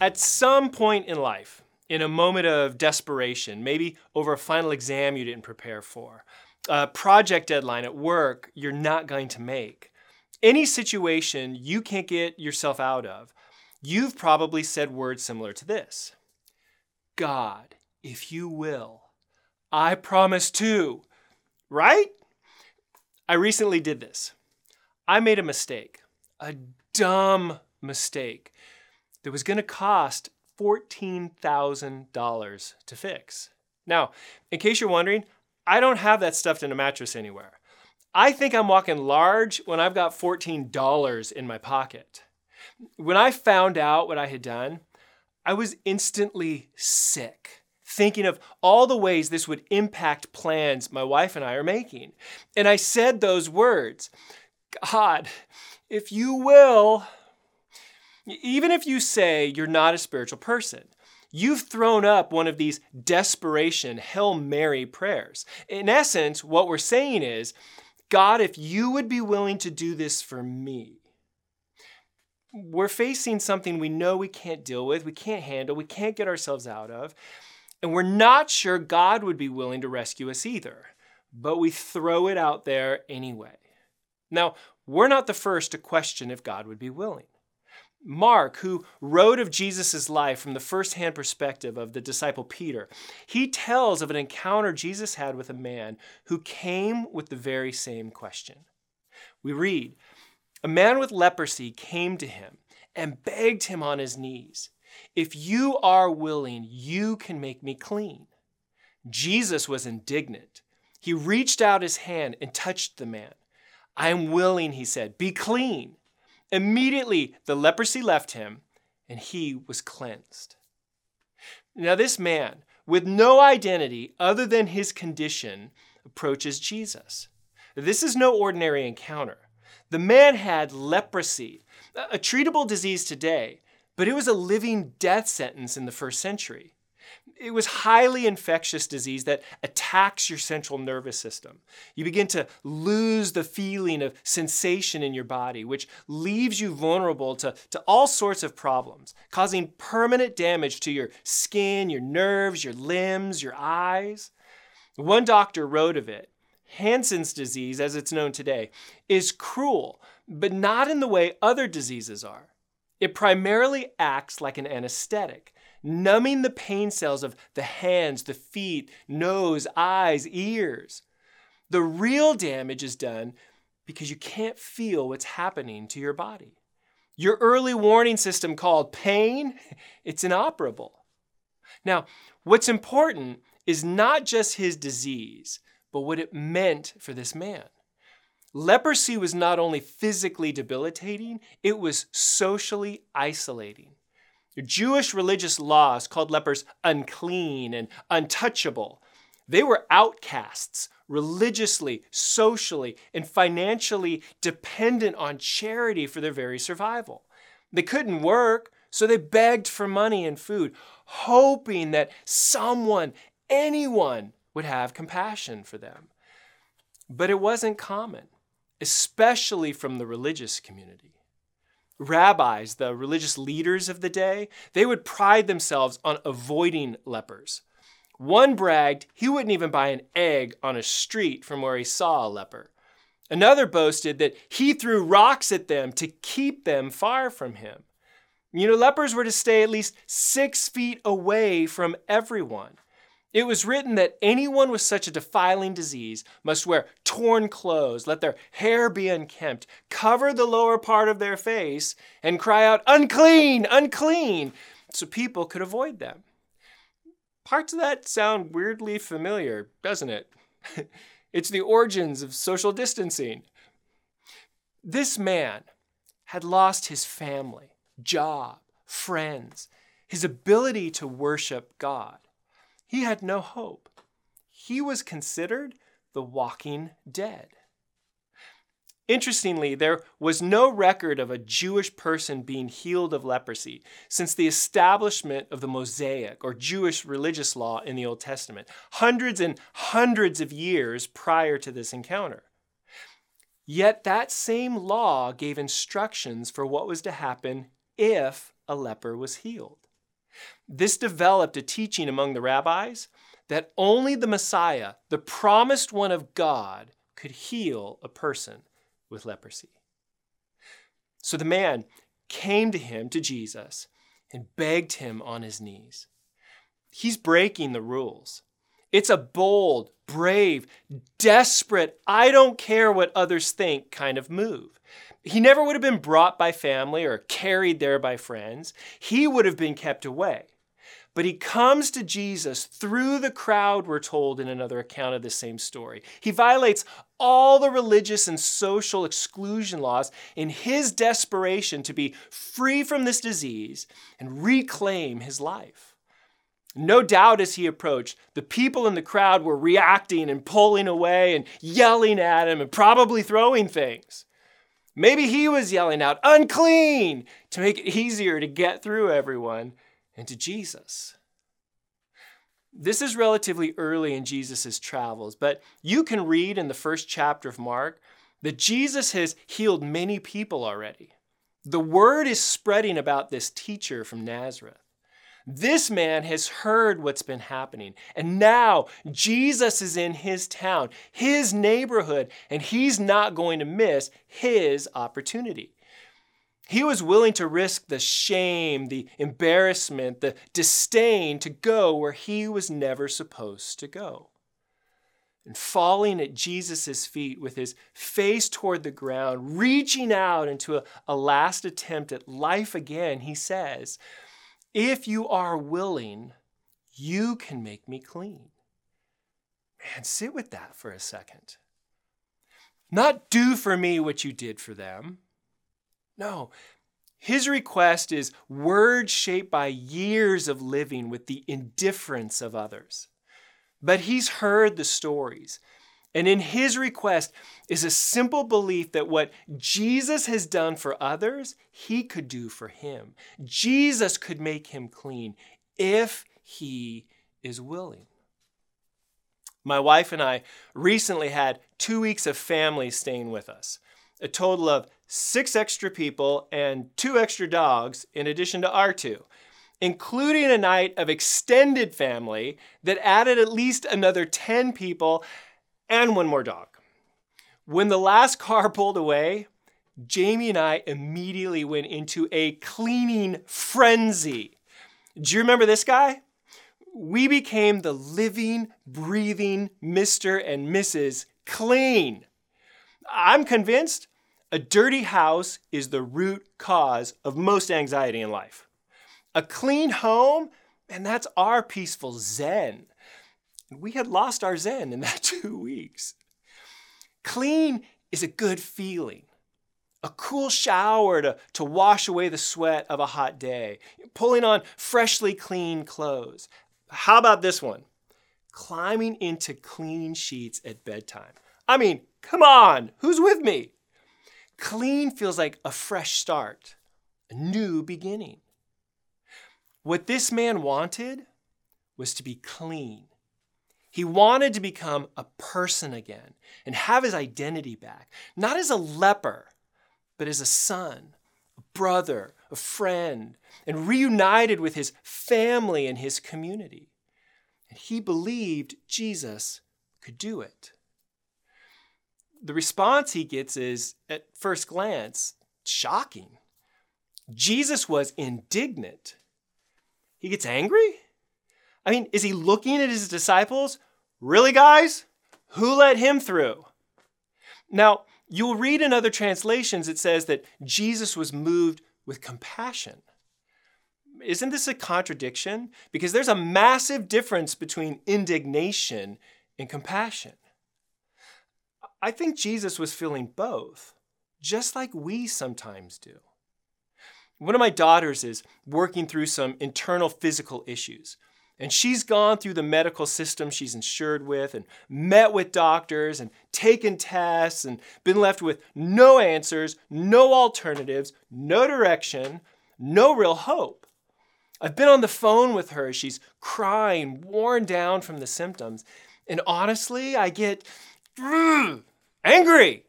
At some point in life, in a moment of desperation, maybe over a final exam you didn't prepare for, a project deadline at work you're not going to make, any situation you can't get yourself out of, you've probably said words similar to this God, if you will, I promise to, right? I recently did this. I made a mistake, a dumb mistake that was going to cost $14,000 to fix. Now, in case you're wondering, I don't have that stuffed in a mattress anywhere. I think I'm walking large when I've got $14 in my pocket. When I found out what I had done, I was instantly sick, thinking of all the ways this would impact plans my wife and I are making. And I said those words God, if you will, even if you say you're not a spiritual person, you've thrown up one of these desperation Hail Mary prayers. In essence, what we're saying is, God, if you would be willing to do this for me, we're facing something we know we can't deal with, we can't handle, we can't get ourselves out of, and we're not sure God would be willing to rescue us either, but we throw it out there anyway. Now, we're not the first to question if God would be willing. Mark, who wrote of Jesus' life from the first-hand perspective of the disciple Peter, he tells of an encounter Jesus had with a man who came with the very same question. We read, a man with leprosy came to him and begged him on his knees, If you are willing, you can make me clean. Jesus was indignant. He reached out his hand and touched the man. I am willing, he said, be clean. Immediately the leprosy left him and he was cleansed. Now, this man, with no identity other than his condition, approaches Jesus. This is no ordinary encounter. The man had leprosy, a treatable disease today, but it was a living death sentence in the first century. It was highly infectious disease that attacks your central nervous system. You begin to lose the feeling of sensation in your body, which leaves you vulnerable to, to all sorts of problems, causing permanent damage to your skin, your nerves, your limbs, your eyes. One doctor wrote of it Hansen's disease, as it's known today, is cruel, but not in the way other diseases are. It primarily acts like an anesthetic, numbing the pain cells of the hands, the feet, nose, eyes, ears. The real damage is done because you can't feel what's happening to your body. Your early warning system called pain, it's inoperable. Now, what's important is not just his disease, but what it meant for this man. Leprosy was not only physically debilitating, it was socially isolating. Jewish religious laws called lepers unclean and untouchable. They were outcasts, religiously, socially, and financially dependent on charity for their very survival. They couldn't work, so they begged for money and food, hoping that someone, anyone, would have compassion for them. But it wasn't common, especially from the religious community. Rabbis, the religious leaders of the day, they would pride themselves on avoiding lepers. One bragged he wouldn't even buy an egg on a street from where he saw a leper. Another boasted that he threw rocks at them to keep them far from him. You know, lepers were to stay at least six feet away from everyone. It was written that anyone with such a defiling disease must wear torn clothes, let their hair be unkempt, cover the lower part of their face, and cry out, Unclean, unclean, so people could avoid them. Parts of that sound weirdly familiar, doesn't it? it's the origins of social distancing. This man had lost his family, job, friends, his ability to worship God. He had no hope. He was considered the walking dead. Interestingly, there was no record of a Jewish person being healed of leprosy since the establishment of the Mosaic or Jewish religious law in the Old Testament, hundreds and hundreds of years prior to this encounter. Yet that same law gave instructions for what was to happen if a leper was healed. This developed a teaching among the rabbis that only the Messiah, the promised one of God, could heal a person with leprosy. So the man came to him, to Jesus, and begged him on his knees. He's breaking the rules. It's a bold, brave, desperate, I don't care what others think kind of move. He never would have been brought by family or carried there by friends. He would have been kept away. But he comes to Jesus through the crowd, we're told in another account of the same story. He violates all the religious and social exclusion laws in his desperation to be free from this disease and reclaim his life. No doubt as he approached, the people in the crowd were reacting and pulling away and yelling at him and probably throwing things. Maybe he was yelling out, unclean, to make it easier to get through everyone and to Jesus. This is relatively early in Jesus' travels, but you can read in the first chapter of Mark that Jesus has healed many people already. The word is spreading about this teacher from Nazareth. This man has heard what's been happening, and now Jesus is in his town, his neighborhood, and he's not going to miss his opportunity. He was willing to risk the shame, the embarrassment, the disdain to go where he was never supposed to go. And falling at Jesus' feet with his face toward the ground, reaching out into a, a last attempt at life again, he says, If you are willing, you can make me clean. Man, sit with that for a second. Not do for me what you did for them no. His request is words shaped by years of living with the indifference of others. But he's heard the stories. And in his request is a simple belief that what Jesus has done for others, he could do for him. Jesus could make him clean if he is willing. My wife and I recently had two weeks of family staying with us, a total of six extra people, and two extra dogs in addition to our two, including a night of extended family that added at least another 10 people and one more dog. When the last car pulled away, Jamie and I immediately went into a cleaning frenzy. Do you remember this guy? We became the living, breathing Mr. and Mrs. Clean. I'm convinced a dirty house is the root cause of most anxiety in life. A clean home, and that's our peaceful zen. We had lost our zen in that two weeks. Clean is a good feeling. A cool shower to, to wash away the sweat of a hot day, pulling on freshly clean clothes. How about this one? Climbing into clean sheets at bedtime. I mean, come on, who's with me? Clean feels like a fresh start, a new beginning. What this man wanted was to be clean. He wanted to become a person again and have his identity back, not as a leper, but as a son, a brother, a friend, and reunited with his family and his community. And he believed Jesus could do it the response he gets is, at first glance, shocking. Jesus was indignant. He gets angry? I mean, is he looking at his disciples? Really, guys? Who let him through? Now, you'll read in other translations, it says that Jesus was moved with compassion. Isn't this a contradiction? Because there's a massive difference between indignation and compassion. I think Jesus was feeling both, just like we sometimes do. One of my daughters is working through some internal physical issues. And she's gone through the medical system she's insured with and met with doctors and taken tests and been left with no answers, no alternatives, no direction, no real hope. I've been on the phone with her she's crying, worn down from the symptoms. And honestly, I get mm, angry.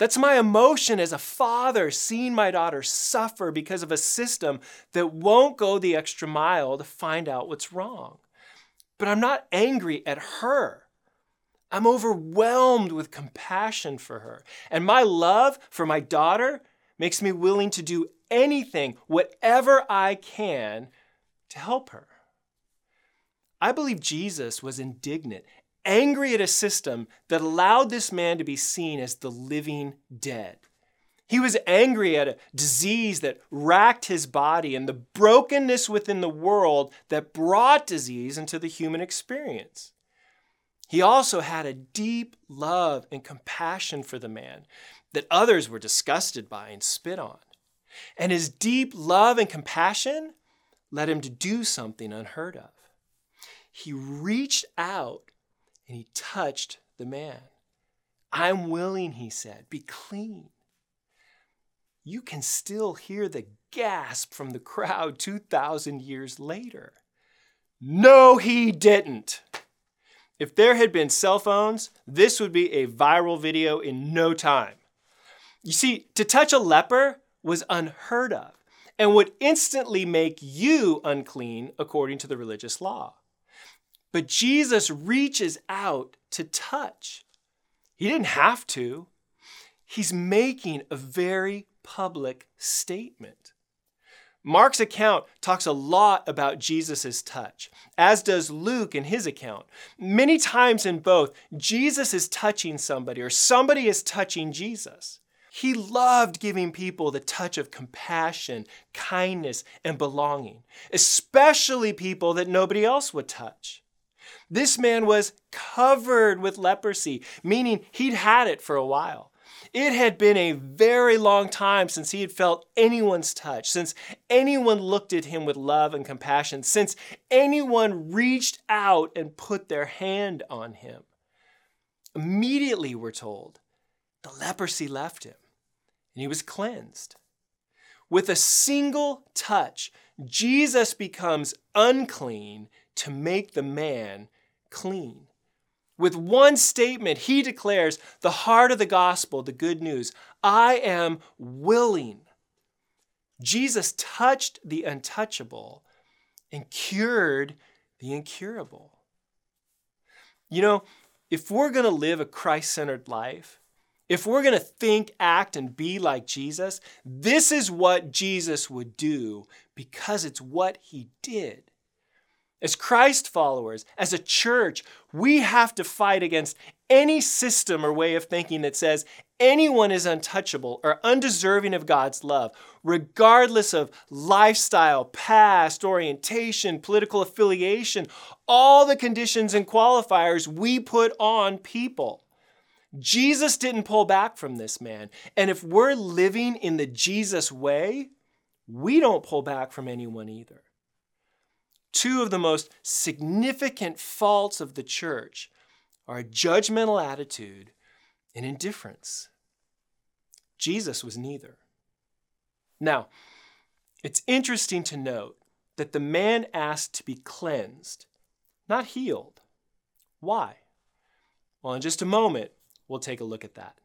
That's my emotion as a father seeing my daughter suffer because of a system that won't go the extra mile to find out what's wrong. But I'm not angry at her. I'm overwhelmed with compassion for her. And my love for my daughter makes me willing to do anything, whatever I can, to help her. I believe Jesus was indignant angry at a system that allowed this man to be seen as the living dead. He was angry at a disease that racked his body and the brokenness within the world that brought disease into the human experience. He also had a deep love and compassion for the man that others were disgusted by and spit on. And his deep love and compassion led him to do something unheard of. He reached out and he touched the man. I'm willing, he said, be clean. You can still hear the gasp from the crowd 2,000 years later. No, he didn't. If there had been cell phones, this would be a viral video in no time. You see, to touch a leper was unheard of and would instantly make you unclean according to the religious law. But Jesus reaches out to touch. He didn't have to. He's making a very public statement. Mark's account talks a lot about Jesus' touch, as does Luke in his account. Many times in both, Jesus is touching somebody or somebody is touching Jesus. He loved giving people the touch of compassion, kindness, and belonging, especially people that nobody else would touch. This man was covered with leprosy, meaning he'd had it for a while. It had been a very long time since he had felt anyone's touch, since anyone looked at him with love and compassion, since anyone reached out and put their hand on him. Immediately, we're told, the leprosy left him and he was cleansed. With a single touch, Jesus becomes unclean to make the man clean. With one statement, he declares the heart of the gospel, the good news I am willing. Jesus touched the untouchable and cured the incurable. You know, if we're going to live a Christ centered life, if we're going to think, act, and be like Jesus, this is what Jesus would do because it's what he did. As Christ followers, as a church, we have to fight against any system or way of thinking that says anyone is untouchable or undeserving of God's love, regardless of lifestyle, past, orientation, political affiliation, all the conditions and qualifiers we put on people. Jesus didn't pull back from this man. And if we're living in the Jesus way, we don't pull back from anyone either two of the most significant faults of the church are a judgmental attitude and indifference. Jesus was neither. Now, it's interesting to note that the man asked to be cleansed, not healed. Why? Well, in just a moment, we'll take a look at that.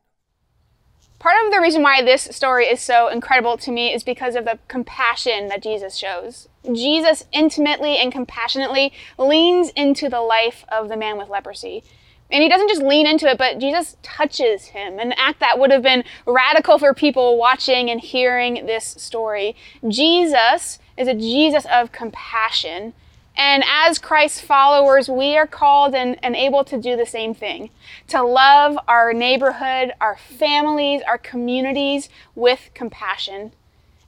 Part of the reason why this story is so incredible to me is because of the compassion that Jesus shows. Jesus intimately and compassionately leans into the life of the man with leprosy. And he doesn't just lean into it, but Jesus touches him, an act that would have been radical for people watching and hearing this story. Jesus is a Jesus of compassion and as Christ's followers, we are called and, and able to do the same thing to love our neighborhood, our families, our communities with compassion.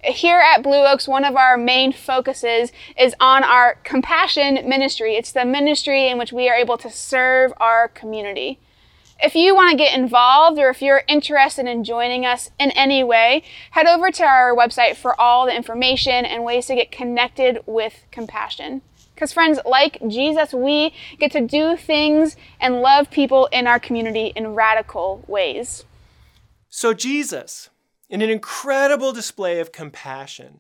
Here at Blue Oaks, one of our main focuses is on our compassion ministry. It's the ministry in which we are able to serve our community. If you want to get involved or if you're interested in joining us in any way, head over to our website for all the information and ways to get connected with compassion. Because, friends, like Jesus, we get to do things and love people in our community in radical ways. So, Jesus, in an incredible display of compassion,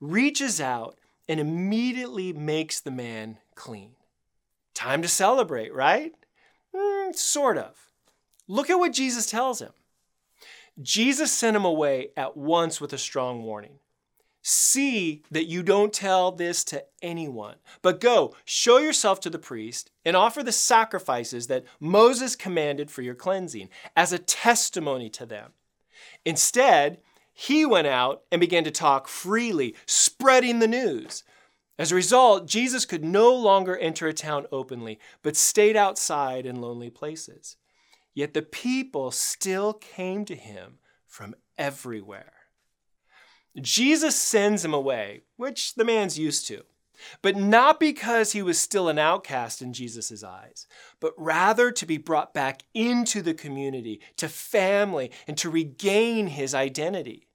reaches out and immediately makes the man clean. Time to celebrate, right? Mm, sort of. Look at what Jesus tells him. Jesus sent him away at once with a strong warning. See that you don't tell this to anyone, but go, show yourself to the priest, and offer the sacrifices that Moses commanded for your cleansing as a testimony to them. Instead, he went out and began to talk freely, spreading the news. As a result, Jesus could no longer enter a town openly, but stayed outside in lonely places. Yet the people still came to him from everywhere. Jesus sends him away, which the man's used to, but not because he was still an outcast in Jesus' eyes, but rather to be brought back into the community, to family, and to regain his identity.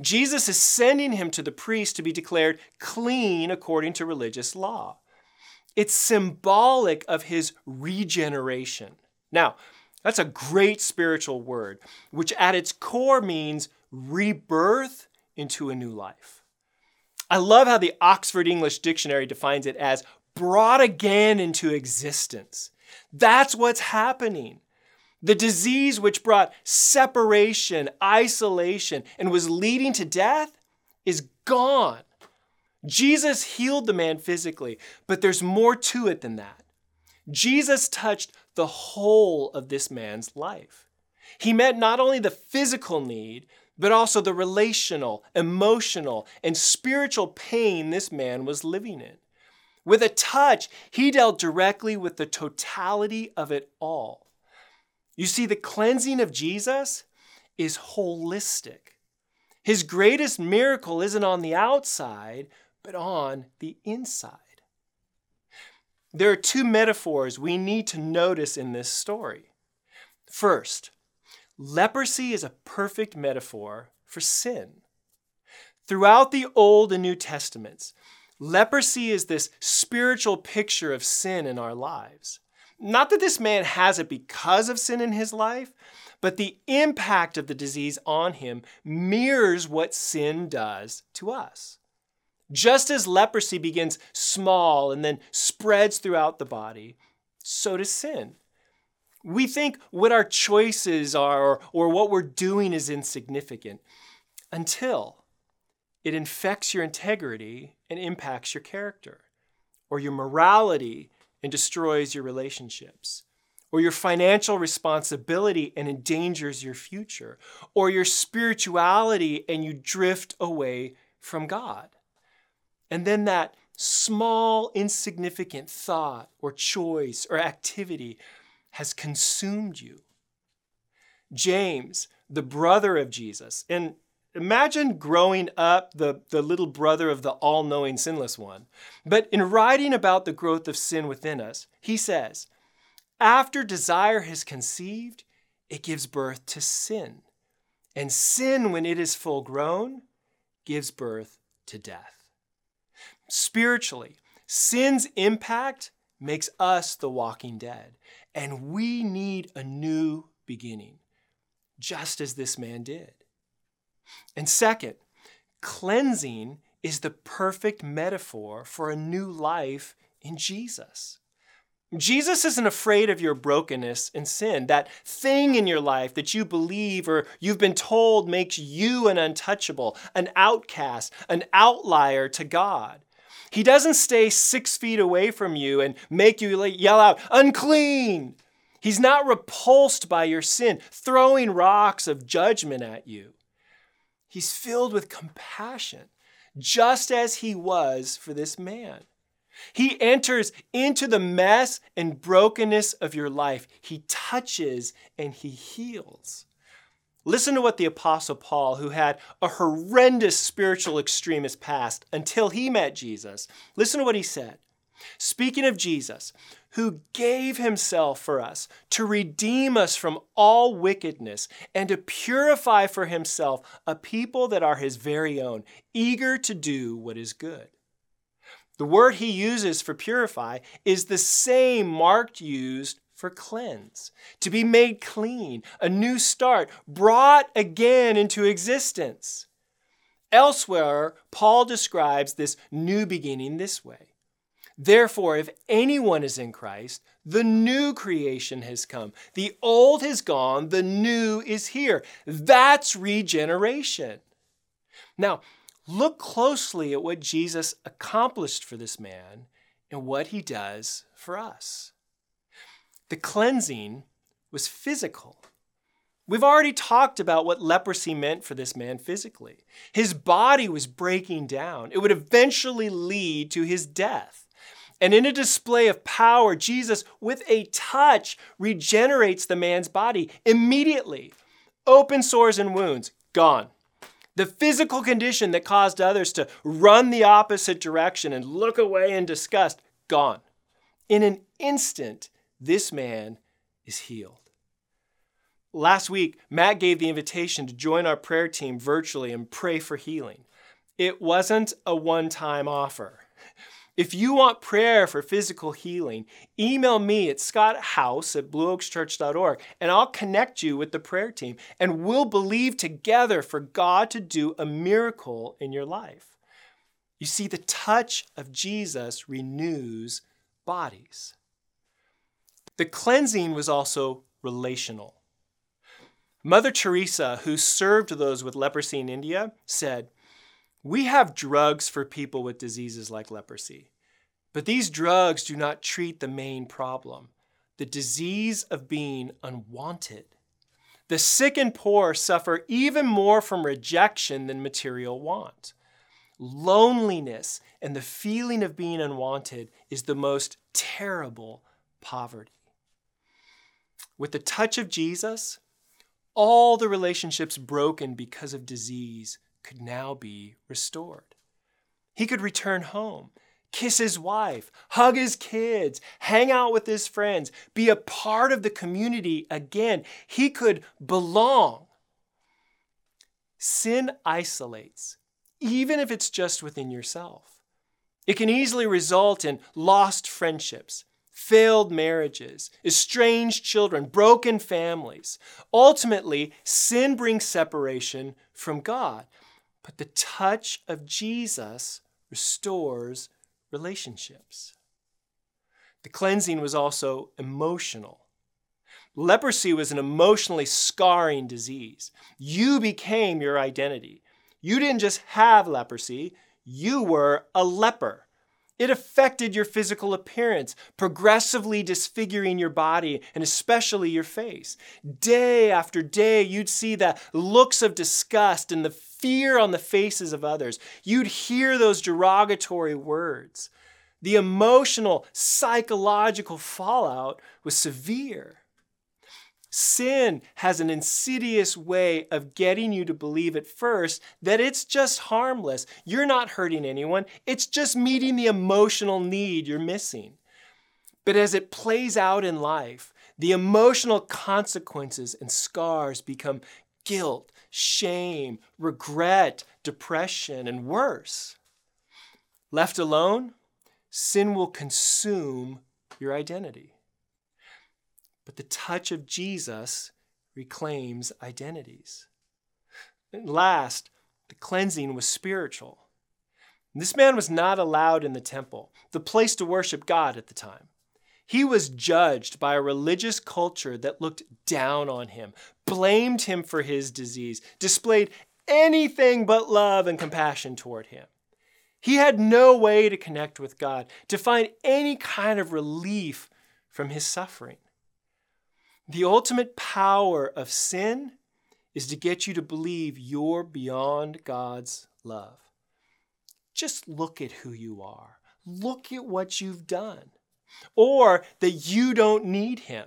Jesus is sending him to the priest to be declared clean according to religious law. It's symbolic of his regeneration. Now, that's a great spiritual word, which at its core means rebirth into a new life. I love how the Oxford English Dictionary defines it as brought again into existence. That's what's happening. The disease which brought separation, isolation, and was leading to death is gone. Jesus healed the man physically, but there's more to it than that. Jesus touched the whole of this man's life. He met not only the physical need, but also the relational, emotional, and spiritual pain this man was living in. With a touch, he dealt directly with the totality of it all. You see, the cleansing of Jesus is holistic. His greatest miracle isn't on the outside, but on the inside. There are two metaphors we need to notice in this story. First, leprosy is a perfect metaphor for sin. Throughout the Old and New Testaments, leprosy is this spiritual picture of sin in our lives. Not that this man has it because of sin in his life, but the impact of the disease on him mirrors what sin does to us. Just as leprosy begins small and then spreads throughout the body, so does sin. We think what our choices are or, or what we're doing is insignificant until it infects your integrity and impacts your character, or your morality and destroys your relationships, or your financial responsibility and endangers your future, or your spirituality and you drift away from God. And then that small, insignificant thought or choice or activity has consumed you. James, the brother of Jesus, and Imagine growing up the, the little brother of the all knowing sinless one. But in writing about the growth of sin within us, he says, After desire has conceived, it gives birth to sin. And sin, when it is full grown, gives birth to death. Spiritually, sin's impact makes us the walking dead. And we need a new beginning, just as this man did. And second, cleansing is the perfect metaphor for a new life in Jesus. Jesus isn't afraid of your brokenness and sin, that thing in your life that you believe or you've been told makes you an untouchable, an outcast, an outlier to God. He doesn't stay six feet away from you and make you yell out, unclean. He's not repulsed by your sin, throwing rocks of judgment at you. He's filled with compassion, just as he was for this man. He enters into the mess and brokenness of your life. He touches and he heals. Listen to what the Apostle Paul, who had a horrendous spiritual extremist past until he met Jesus, listen to what he said. Speaking of Jesus, who gave himself for us to redeem us from all wickedness and to purify for himself a people that are his very own, eager to do what is good. The word he uses for purify is the same Mark used for cleanse, to be made clean, a new start, brought again into existence. Elsewhere, Paul describes this new beginning this way Therefore, if anyone is in Christ, the new creation has come. The old has gone, the new is here. That's regeneration. Now, look closely at what Jesus accomplished for this man and what he does for us. The cleansing was physical. We've already talked about what leprosy meant for this man physically. His body was breaking down, it would eventually lead to his death. And in a display of power, Jesus, with a touch, regenerates the man's body immediately. Open sores and wounds, gone. The physical condition that caused others to run the opposite direction and look away in disgust, gone. In an instant, this man is healed. Last week, Matt gave the invitation to join our prayer team virtually and pray for healing. It wasn't a one time offer. If you want prayer for physical healing, email me at scotthouse at blueoakschurch.org and I'll connect you with the prayer team and we'll believe together for God to do a miracle in your life. You see, the touch of Jesus renews bodies. The cleansing was also relational. Mother Teresa, who served those with leprosy in India, said, we have drugs for people with diseases like leprosy, but these drugs do not treat the main problem the disease of being unwanted. The sick and poor suffer even more from rejection than material want. Loneliness and the feeling of being unwanted is the most terrible poverty. With the touch of Jesus, all the relationships broken because of disease could now be restored. He could return home, kiss his wife, hug his kids, hang out with his friends, be a part of the community again. He could belong. Sin isolates, even if it's just within yourself. It can easily result in lost friendships, failed marriages, estranged children, broken families. Ultimately, sin brings separation from God. But the touch of Jesus restores relationships. The cleansing was also emotional. Leprosy was an emotionally scarring disease. You became your identity. You didn't just have leprosy, you were a leper. It affected your physical appearance, progressively disfiguring your body and especially your face. Day after day, you'd see the looks of disgust and the fear on the faces of others. You'd hear those derogatory words. The emotional, psychological fallout was severe. Sin has an insidious way of getting you to believe at first that it's just harmless. You're not hurting anyone. It's just meeting the emotional need you're missing. But as it plays out in life, the emotional consequences and scars become guilt, shame, regret, depression, and worse. Left alone, sin will consume your identity. But the touch of Jesus reclaims identities. And last, the cleansing was spiritual. This man was not allowed in the temple, the place to worship God at the time. He was judged by a religious culture that looked down on him, blamed him for his disease, displayed anything but love and compassion toward him. He had no way to connect with God, to find any kind of relief from his suffering. The ultimate power of sin is to get you to believe you're beyond God's love. Just look at who you are. Look at what you've done. Or that you don't need Him.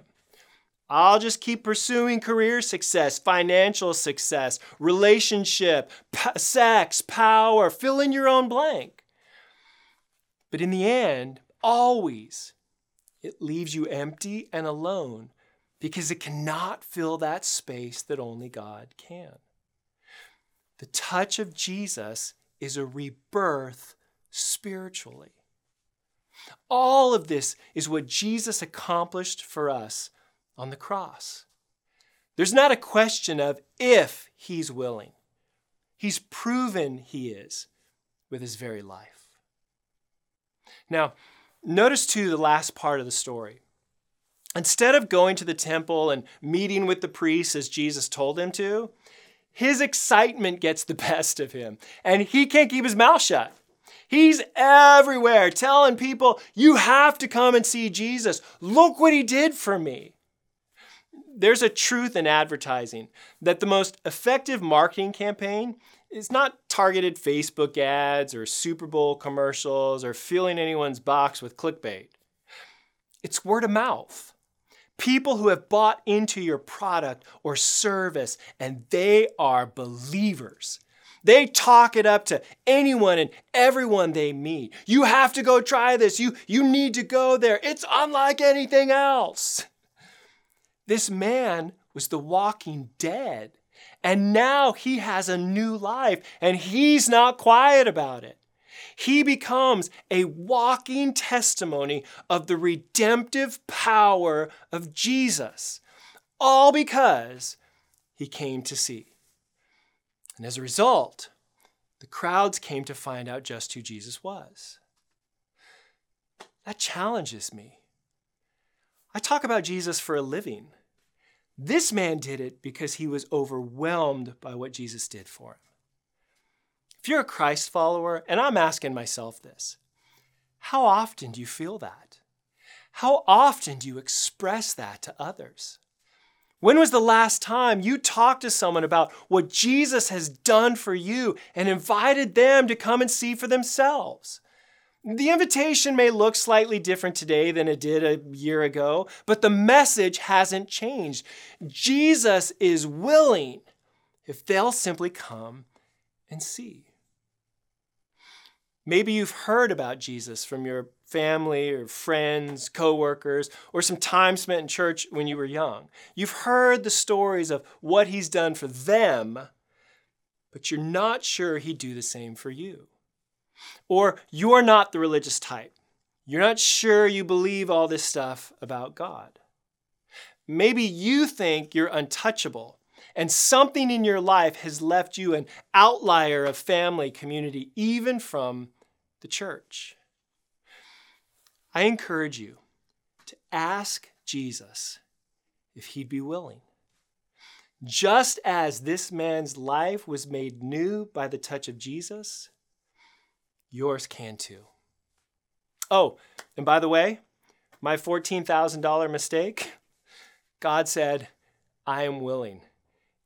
I'll just keep pursuing career success, financial success, relationship, p- sex, power, fill in your own blank. But in the end, always, it leaves you empty and alone because it cannot fill that space that only God can. The touch of Jesus is a rebirth spiritually. All of this is what Jesus accomplished for us on the cross. There's not a question of if he's willing. He's proven he is with his very life. Now, notice too the last part of the story. Instead of going to the temple and meeting with the priests as Jesus told him to, his excitement gets the best of him and he can't keep his mouth shut. He's everywhere telling people, You have to come and see Jesus. Look what he did for me. There's a truth in advertising that the most effective marketing campaign is not targeted Facebook ads or Super Bowl commercials or filling anyone's box with clickbait. It's word of mouth. People who have bought into your product or service and they are believers. They talk it up to anyone and everyone they meet. You have to go try this. You, you need to go there. It's unlike anything else. This man was the walking dead. And now he has a new life and he's not quiet about it. He becomes a walking testimony of the redemptive power of Jesus, all because he came to see. And as a result, the crowds came to find out just who Jesus was. That challenges me. I talk about Jesus for a living. This man did it because he was overwhelmed by what Jesus did for him. If you're a Christ follower, and I'm asking myself this, how often do you feel that? How often do you express that to others? When was the last time you talked to someone about what Jesus has done for you and invited them to come and see for themselves? The invitation may look slightly different today than it did a year ago, but the message hasn't changed. Jesus is willing if they'll simply come and see. Maybe you've heard about Jesus from your family or friends, coworkers, or some time spent in church when you were young. You've heard the stories of what he's done for them, but you're not sure he'd do the same for you. Or you're not the religious type. You're not sure you believe all this stuff about God. Maybe you think you're untouchable and something in your life has left you an outlier of family, community, even from the church. I encourage you to ask Jesus if he'd be willing. Just as this man's life was made new by the touch of Jesus, yours can too. Oh, and by the way, my $14,000 mistake, God said, I am willing,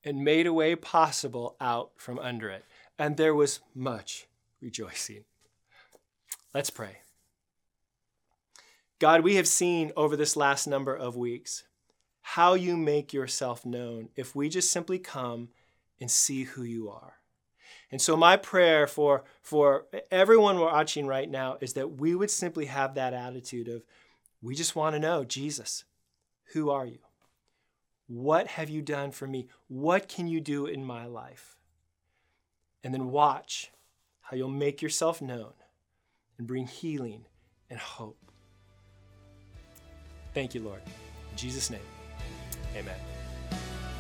and made a way possible out from under it. And there was much rejoicing. Let's pray. God, we have seen over this last number of weeks how you make yourself known if we just simply come and see who you are. And so, my prayer for, for everyone watching right now is that we would simply have that attitude of, we just want to know, Jesus, who are you? What have you done for me? What can you do in my life? And then watch how you'll make yourself known and bring healing and hope. Thank you, Lord. In Jesus' name, amen.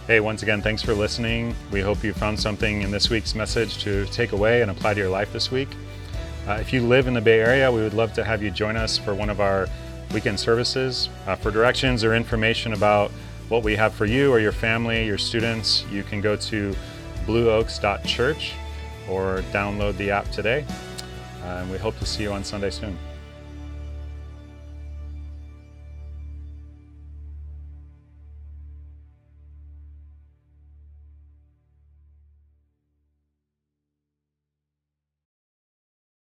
Hey, once again, thanks for listening. We hope you found something in this week's message to take away and apply to your life this week. Uh, if you live in the Bay Area, we would love to have you join us for one of our weekend services. Uh, for directions or information about what we have for you or your family, your students, you can go to blueoaks.church or download the app today. And we hope to see you on Sunday soon.